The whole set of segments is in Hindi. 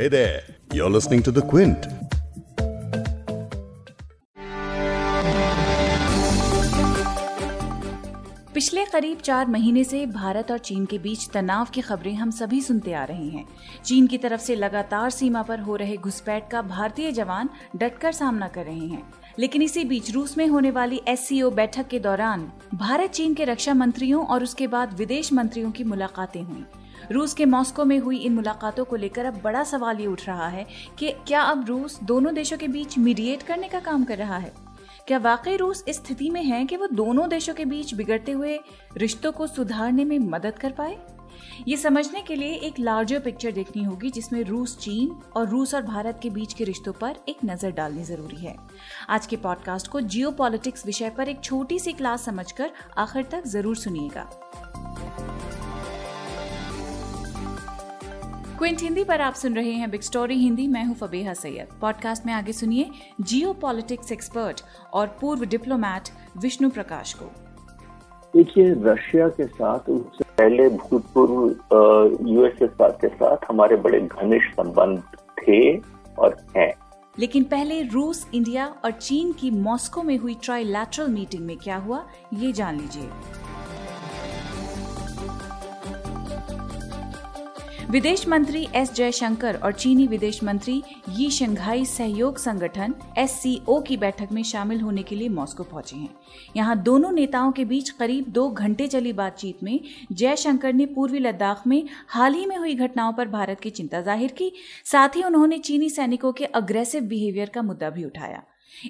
Hey there, you're listening to The Quint. पिछले करीब चार महीने से भारत और चीन के बीच तनाव की खबरें हम सभी सुनते आ रहे हैं। चीन की तरफ़ से लगातार सीमा पर हो रहे घुसपैठ का भारतीय जवान डटकर सामना कर रहे हैं। लेकिन इसी बीच रूस में होने वाली एससीओ बैठक के दौरान भारत चीन के रक्षा मंत्रियों और उसके बाद विदेश मंत्रियों की मुलाकातें हुई। रूस के मॉस्को में हुई इन मुलाकातों को लेकर अब बड़ा सवाल ये उठ रहा है कि क्या अब रूस दोनों देशों के बीच मीडिएट करने का काम कर रहा है? क्या वाकई रूस इस स्थिति में है कि वो दोनों देशों के बीच बिगड़ते हुए रिश्तों को सुधारने में मदद कर पाए? ये समझने के लिए एक लार्जर पिक्चर देखनी होगी जिसमें रूस चीन और रूस और भारत के बीच के रिश्तों पर एक नज़र डालनी ज़रूरी है। आज के पॉडकास्ट को जियो विषय पर एक छोटी सी क्लास समझकर आखिर तक ज़रूर सुनिएगा। क्विंट हिंदी पर आप सुन रहे हैं बिग स्टोरी हिंदी। मैं हूँ फबेहा सैयद। पॉडकास्ट में आगे सुनिए जियो पॉलिटिक्स एक्सपर्ट और पूर्व डिप्लोमैट विष्णु प्रकाश को। देखिए रशिया के साथ उससे पहले भूतपूर्व यूएसएसआर के साथ हमारे बड़े घनिष्ठ संबंध थे और हैं। लेकिन पहले रूस इंडिया और चीन की मॉस्को में हुई ट्राइलैटरल मीटिंग में क्या हुआ ये जान लीजिए। विदेश मंत्री एस जयशंकर और चीनी विदेश मंत्री यी शंघाई सहयोग संगठन एससीओ की बैठक में शामिल होने के लिए मॉस्को पहुँचे हैं। यहाँ दोनों नेताओं के बीच करीब दो घंटे चली बातचीत में जयशंकर ने पूर्वी लद्दाख में हाल ही में हुई घटनाओं पर भारत की चिंता ज़ाहिर की। साथ ही उन्होंने चीनी सैनिकों के अग्रेसिव बिहेवियर का मुद्दा भी उठाया।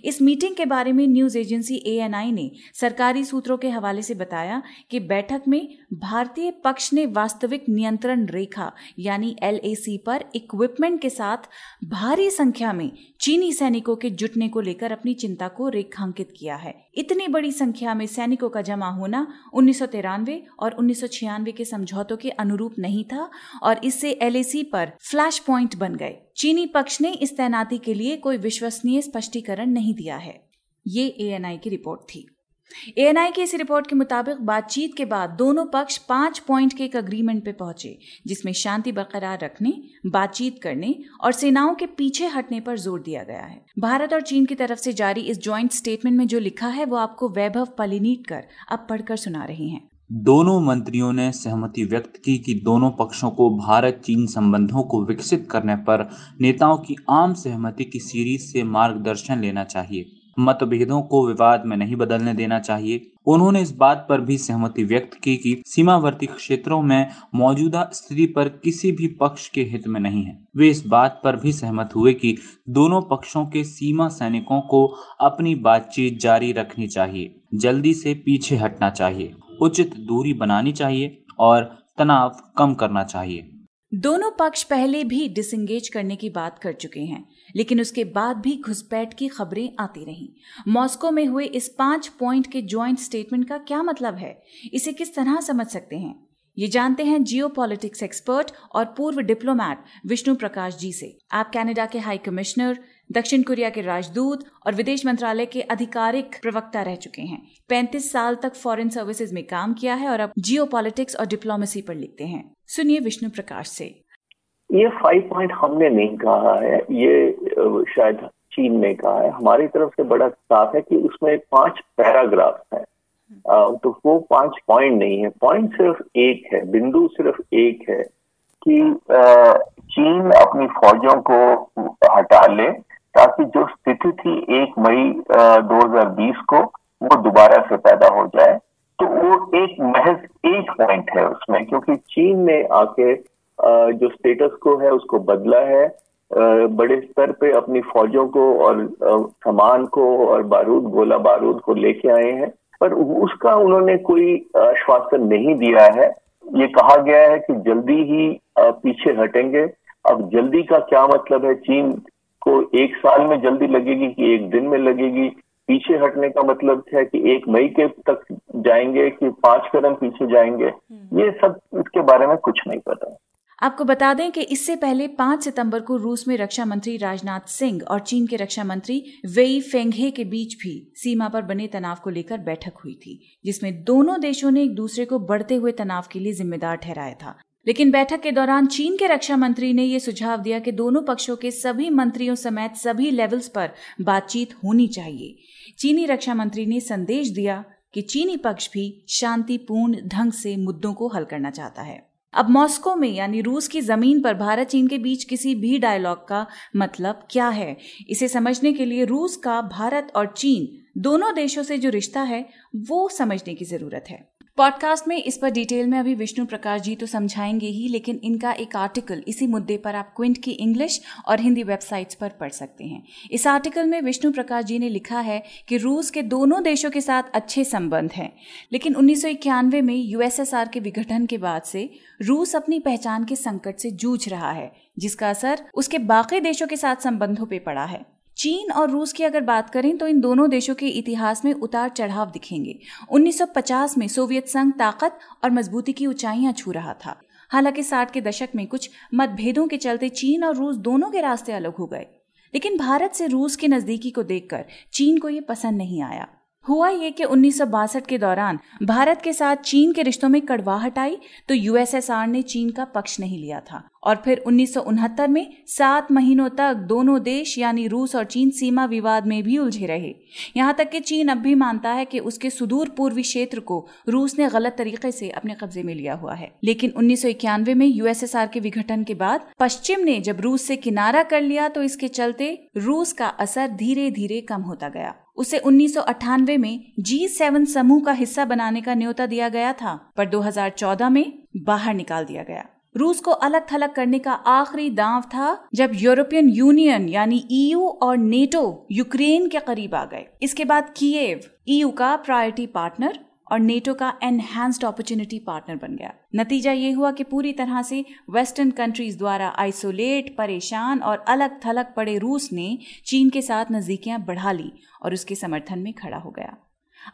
इस मीटिंग के बारे में न्यूज़ एजेंसी एएनआई ने सरकारी सूत्रों के हवाले से बताया कि बैठक में भारतीय पक्ष ने वास्तविक नियंत्रण रेखा, यानी एलएसी पर इक्विपमेंट के साथ भारी संख्या में चीनी सैनिकों के जुटने को लेकर अपनी चिंता को रेखांकित किया है। इतनी बड़ी संख्या में सैनिकों का जमा होना उन्नीस सौ तिरानवे और उन्नीस सौ छियानवे के समझौतों के अनुरूप नहीं था और इससे एलएसी पर फ्लैश पॉइंट बन गए। चीनी पक्ष ने इस तैनाती के लिए कोई विश्वसनीय स्पष्टीकरण नहीं दिया है। ये एएनआई की रिपोर्ट थी। एएनआई की इस रिपोर्ट के मुताबिक बातचीत के बाद दोनों पक्ष पाँच पॉइंट के एक अग्रीमेंट पे पहुँचे, जिसमें शांति बरकरार रखने, बातचीत करने और सेनाओं के पीछे हटने पर ज़ोर दिया गया है। भारत और चीन की तरफ़ से जारी इस ज्वाइंट स्टेटमेंट में जो लिखा है, वो आपको वैभव पलिनीट कर अब पढ़कर सुना रहे हैं। दोनों मंत्रियों ने सहमति व्यक्त की कि दोनों पक्षों को भारत चीन संबंधों को विकसित करने पर नेताओं की आम सहमति की सीरीज़ से मार्गदर्शन लेना चाहिए। मतभेदों को विवाद में नहीं बदलने देना चाहिए। उन्होंने इस बात पर भी सहमति व्यक्त की कि सीमावर्ती क्षेत्रों में मौजूदा स्थिति पर किसी भी पक्ष के हित में नहीं है। वे इस बात पर भी सहमत हुए कि दोनों पक्षों के सीमा सैनिकों को अपनी बातचीत जारी रखनी चाहिए, जल्दी से पीछे हटना चाहिए, उचित दूरी बनानी चाहिए और तनाव कम करना चाहिए। दोनों पक्ष पहले भी डिसंगेज करने की बात कर चुके हैं, लेकिन उसके बाद भी घुसपैठ की खबरें आती रहीं। मॉस्को में हुए इस पाँच पॉइंट के ज्वाइंट स्टेटमेंट का क्या मतलब है? इसे किस तरह समझ सकते हैं? ये जानते हैं जियो पॉलिटिक्स एक्सपर्ट और पूर्व डिप्लोमैट विष्णु प्रकाश जी से। आप कनाडा के हाई कमिश्नर दक्षिण कोरिया के राजदूत और विदेश मंत्रालय के आधिकारिक प्रवक्ता रह चुके हैं। 35 साल तक फॉरेन सर्विसेज़ में काम किया है और अब जियो और डिप्लोमेसी पर लिखते हैं। सुनिए विष्णु प्रकाश से। ये फाइव पॉइंट हमने नहीं कहा है, ये शायद चीन ने कहा है। हमारी तरफ़ से बड़ा साफ़ है कि उसमें पाँच पैराग्राफ है। तो वो पाँच पॉइंट नहीं है। पॉइंट सिर्फ़ एक है, बिंदु सिर्फ़ एक है कि चीन अपनी फौजों को हटा ले ताकि जो स्थिति थी एक मई 2020 को, वो दोबारा से पैदा हो जाए। तो वो एक महज एक पॉइंट है उसमें, क्योंकि चीन ने आके जो स्टेटस को है उसको बदला है। बड़े स्तर पे अपनी फौजों को और सामान को और बारूद, गोला बारूद को लेके आए हैं। पर उसका उन्होंने कोई आश्वासन नहीं दिया है। ये कहा गया है कि जल्दी ही पीछे हटेंगे। अब जल्दी का क्या मतलब है? चीन को एक साल में जल्दी लगेगी कि एक दिन में लगेगी? पीछे हटने का मतलब है कि एक मई के तक जाएँगे कि पाँच कदम पीछे जाएँगे? हम्म। ये सब इसके बारे में कुछ नहीं पता। आपको बता दें कि इससे पहले 5 सितंबर को रूस में रक्षा मंत्री राजनाथ सिंह और चीन के रक्षा मंत्री वेई फेंगहे के बीच भी सीमा पर बने तनाव को लेकर बैठक हुई थी जिसमें दोनों देशों ने एक दूसरे को बढ़ते हुए तनाव के लिए जिम्मेदार ठहराया था। लेकिन बैठक के दौरान चीन के रक्षा मंत्री ने यह सुझाव दिया कि दोनों पक्षों के सभी मंत्रियों समेत सभी लेवल्स पर बातचीत होनी चाहिए। चीनी रक्षा मंत्री ने संदेश दिया कि चीनी पक्ष भी शांतिपूर्ण ढंग से मुद्दों को हल करना चाहता है। अब मॉस्को में यानी रूस की ज़मीन पर भारत चीन के बीच किसी भी डायलॉग का मतलब क्या है? इसे समझने के लिए रूस का, भारत और चीन दोनों देशों से जो रिश्ता है, वो समझने की ज़रूरत है। पॉडकास्ट में इस पर डिटेल में अभी विष्णु प्रकाश जी तो समझाएँगे ही, लेकिन इनका एक आर्टिकल इसी मुद्दे पर आप क्विंट की इंग्लिश और हिंदी वेबसाइट्स पर पढ़ सकते हैं। इस आर्टिकल में विष्णु प्रकाश जी ने लिखा है कि रूस के दोनों देशों के साथ अच्छे संबंध हैं, लेकिन उन्नीस सौ इक्यानवे में यूएसएसआर के विघटन के बाद से रूस अपनी पहचान के संकट से जूझ रहा है, जिसका असर उसके बाकी देशों के साथ संबंधों पर पड़ा है। चीन और रूस की अगर बात करें तो इन दोनों देशों के इतिहास में उतार चढ़ाव दिखेंगे। 1950 में सोवियत संघ ताकत और मजबूती की ऊंचाइयाँ छू रहा था। हालाँकि साठ के दशक में कुछ मतभेदों के चलते चीन और रूस दोनों के रास्ते अलग हो गए। लेकिन भारत से रूस के नजदीकी को देखकर चीन को ये पसंद नहीं आया। हुआ ये कि उन्नीस सौ बासठ के दौरान भारत के साथ चीन के रिश्तों में कड़वाहट आई तो यूएसएसआर ने चीन का पक्ष नहीं लिया था। और फिर उन्नीस सौ उनहत्तर में सात महीनों तक दोनों देश, यानी रूस और चीन, सीमा विवाद में भी उलझे रहे। यहाँ तक कि चीन अब भी मानता है कि उसके सुदूर पूर्वी क्षेत्र को रूस ने गलत तरीके से अपने कब्जे में लिया हुआ है। लेकिन उन्नीस सौ इक्यानवे में यूएसएसआर के विघटन के बाद पश्चिम ने जब रूस से किनारा कर लिया तो इसके चलते रूस का असर धीरे धीरे कम होता गया। उसे उन्नीस सौ अठानवे में जी सेवन समूह का हिस्सा बनाने का न्योता दिया गया था, पर 2014 में बाहर निकाल दिया गया। रूस को अलग थलग करने का आखिरी दांव था जब यूरोपियन यूनियन यानी ईयू और नेटो यूक्रेन के करीब आ गए। इसके बाद कीव ईयू का प्रायोरिटी पार्टनर और नेटो का एनहैंस्ड अपॉर्चुनिटी पार्टनर बन गया। नतीजा ये हुआ कि पूरी तरह से वेस्टर्न कंट्रीज़ द्वारा आइसोलेट परेशान और अलग थलग पड़े रूस ने चीन के साथ नजदीकियाँ बढ़ा ली और उसके समर्थन में खड़ा हो गया।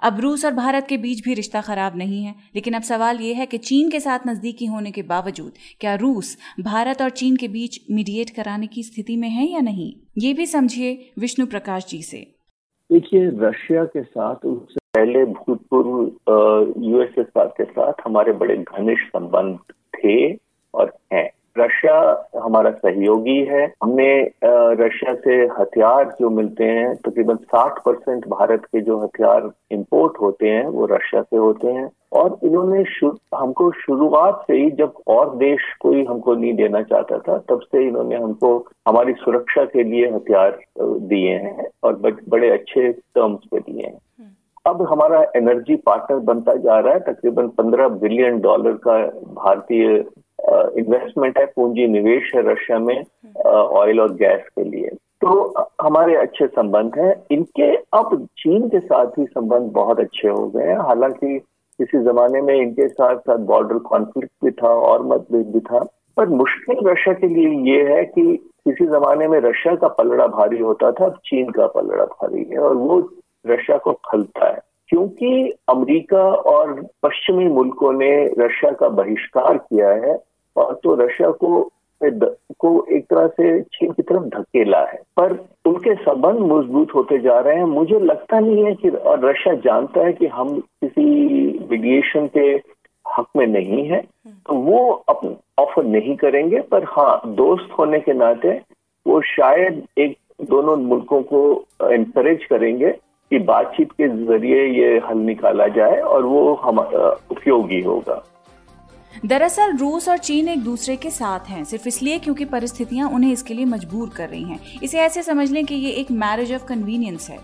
अब रूस और भारत के बीच भी रिश्ता खराब नहीं है, लेकिन अब सवाल यह है कि चीन के साथ नजदीकी होने के बावजूद क्या रूस भारत और चीन के बीच मीडिएट कराने की स्थिति में है या नहीं? ये भी समझिए विष्णु प्रकाश जी से। देखिए, रशिया के साथ उससे पहले भूतपूर्व यूएसएसआर के साथ हमारे बड़े घनिष्ठ संबंध थे और हैं। रशिया हमारा सहयोगी है। हमें रशिया से हथियार जो मिलते हैं तकरीबन तो 60 परसेंट भारत के जो हथियार इंपोर्ट होते हैं वो रशिया से होते हैं। और इन्होंने शुर, हमको शुरुआत से ही जब और देश कोई हमको नहीं देना चाहता था तब से इन्होंने हमको हमारी सुरक्षा के लिए हथियार दिए हैं और बड़े अच्छे टर्म्स पे दिए हैं। हम्म। अब हमारा एनर्जी पार्टनर बनता जा रहा है, तकरीबन 15 बिलियन डॉलर का भारतीय इन्वेस्टमेंट है, पूंजी निवेश है रशिया में ऑयल और गैस के लिए। तो हमारे अच्छे संबंध हैं। इनके अब चीन के साथ ही संबंध बहुत अच्छे हो गए हैं। हालाँकि किसी जमाने में इनके साथ साथ बॉर्डर कॉन्फ्लिक्ट भी था, और मतभेद भी था। पर मुश्किल रशिया के लिए ये है कि किसी जमाने में रशिया का पलड़ा भारी होता था, अब चीन का पलड़ा भारी है, और वो रशिया को खलता है। क्योंकि अमेरिका और पश्चिमी मुल्कों ने रशिया का बहिष्कार किया है और तो रशिया को को एक तरह से चीन की तरफ़ धकेला है। पर उनके संबंध मज़बूत होते जा रहे हैं। मुझे लगता नहीं है कि, और रशिया जानता है कि हम किसी मीडिएशन के हक में नहीं है तो वो ऑफ़र नहीं करेंगे। पर हाँ दोस्त होने के नाते वो शायद एक, दोनों मुल्कों को एनकरेज करेंगे कि बातचीत के ज़रिए ये हल निकाला जाए और वो हम उपयोगी होगा। दरअसल रूस और चीन एक दूसरे के साथ हैं, सिर्फ़ इसलिए क्योंकि परिस्थितियाँ उन्हें इसके लिए मजबूर कर रही हैं। इसे ऐसे समझ लें कि ये एक मैरिज ऑफ़ कन्वीनियंस है।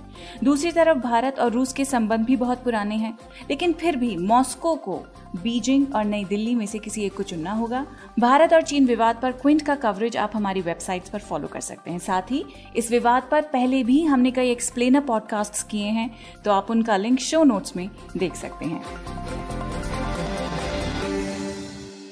दूसरी तरफ़ भारत और रूस के संबंध भी बहुत पुराने हैं, लेकिन फिर भी मॉस्को को बीजिंग और नई दिल्ली में से किसी एक को चुनना होगा। भारत और चीन विवाद पर क्विंट का कवरेज आप हमारी वेबसाइट पर फॉलो कर सकते हैं। साथ ही, इस विवाद पर पहले भी हमने कई एक्सप्लेनर पॉडकास्ट किए हैं तो आप उनका लिंक शो नोट्स में देख सकते हैं।